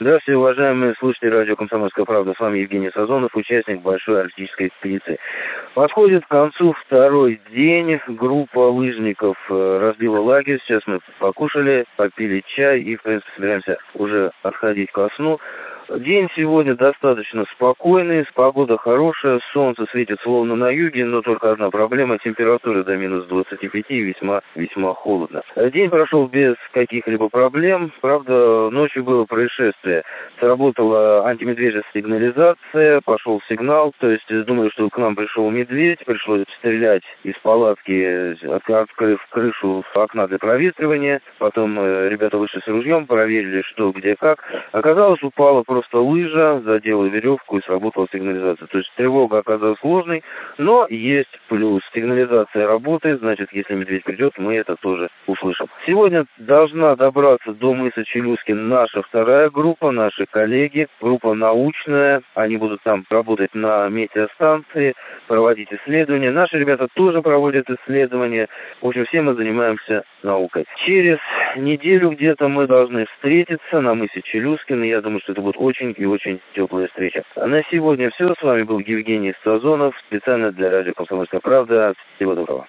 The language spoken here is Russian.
Здравствуйте, уважаемые слушатели радио «Комсомольская правда». С вами Евгений Сазонов, участник большой арктической экспедиции. Подходит к концу второй день. Группа лыжников э, разбила лагерь. Сейчас мы покушали, попили чай и, в принципе, собираемся уже отходить ко сну. День сегодня достаточно спокойный, погода хорошая, солнце светит словно на юге, но только одна проблема – температура до минус 25 и весьма, весьма холодно. День прошел без каких-либо проблем, правда, ночью было происшествие. Сработала антимедвежья сигнализация, пошел сигнал, то есть думаю, что к нам пришел медведь, пришлось стрелять из палатки, открыв крышу окна для проветривания, потом э, ребята вышли с ружьем, проверили, что, где, как. Оказалось, упала просто просто лыжа, задела веревку и сработала сигнализация. То есть тревога оказалась сложной, но есть плюс. Сигнализация работает, значит, если медведь придет, мы это тоже услышим. Сегодня должна добраться до мыса Челюскин наша вторая группа, наши коллеги, группа научная. Они будут там работать на метеостанции, проводить исследования. Наши ребята тоже проводят исследования. В общем, все мы занимаемся наукой. Через неделю где-то мы должны встретиться на мысе Челюскин. Я думаю, что это будет очень и очень теплая встреча. А на сегодня все. С вами был Евгений Сазонов, специально для радио «Комсомольская правда». Всего доброго.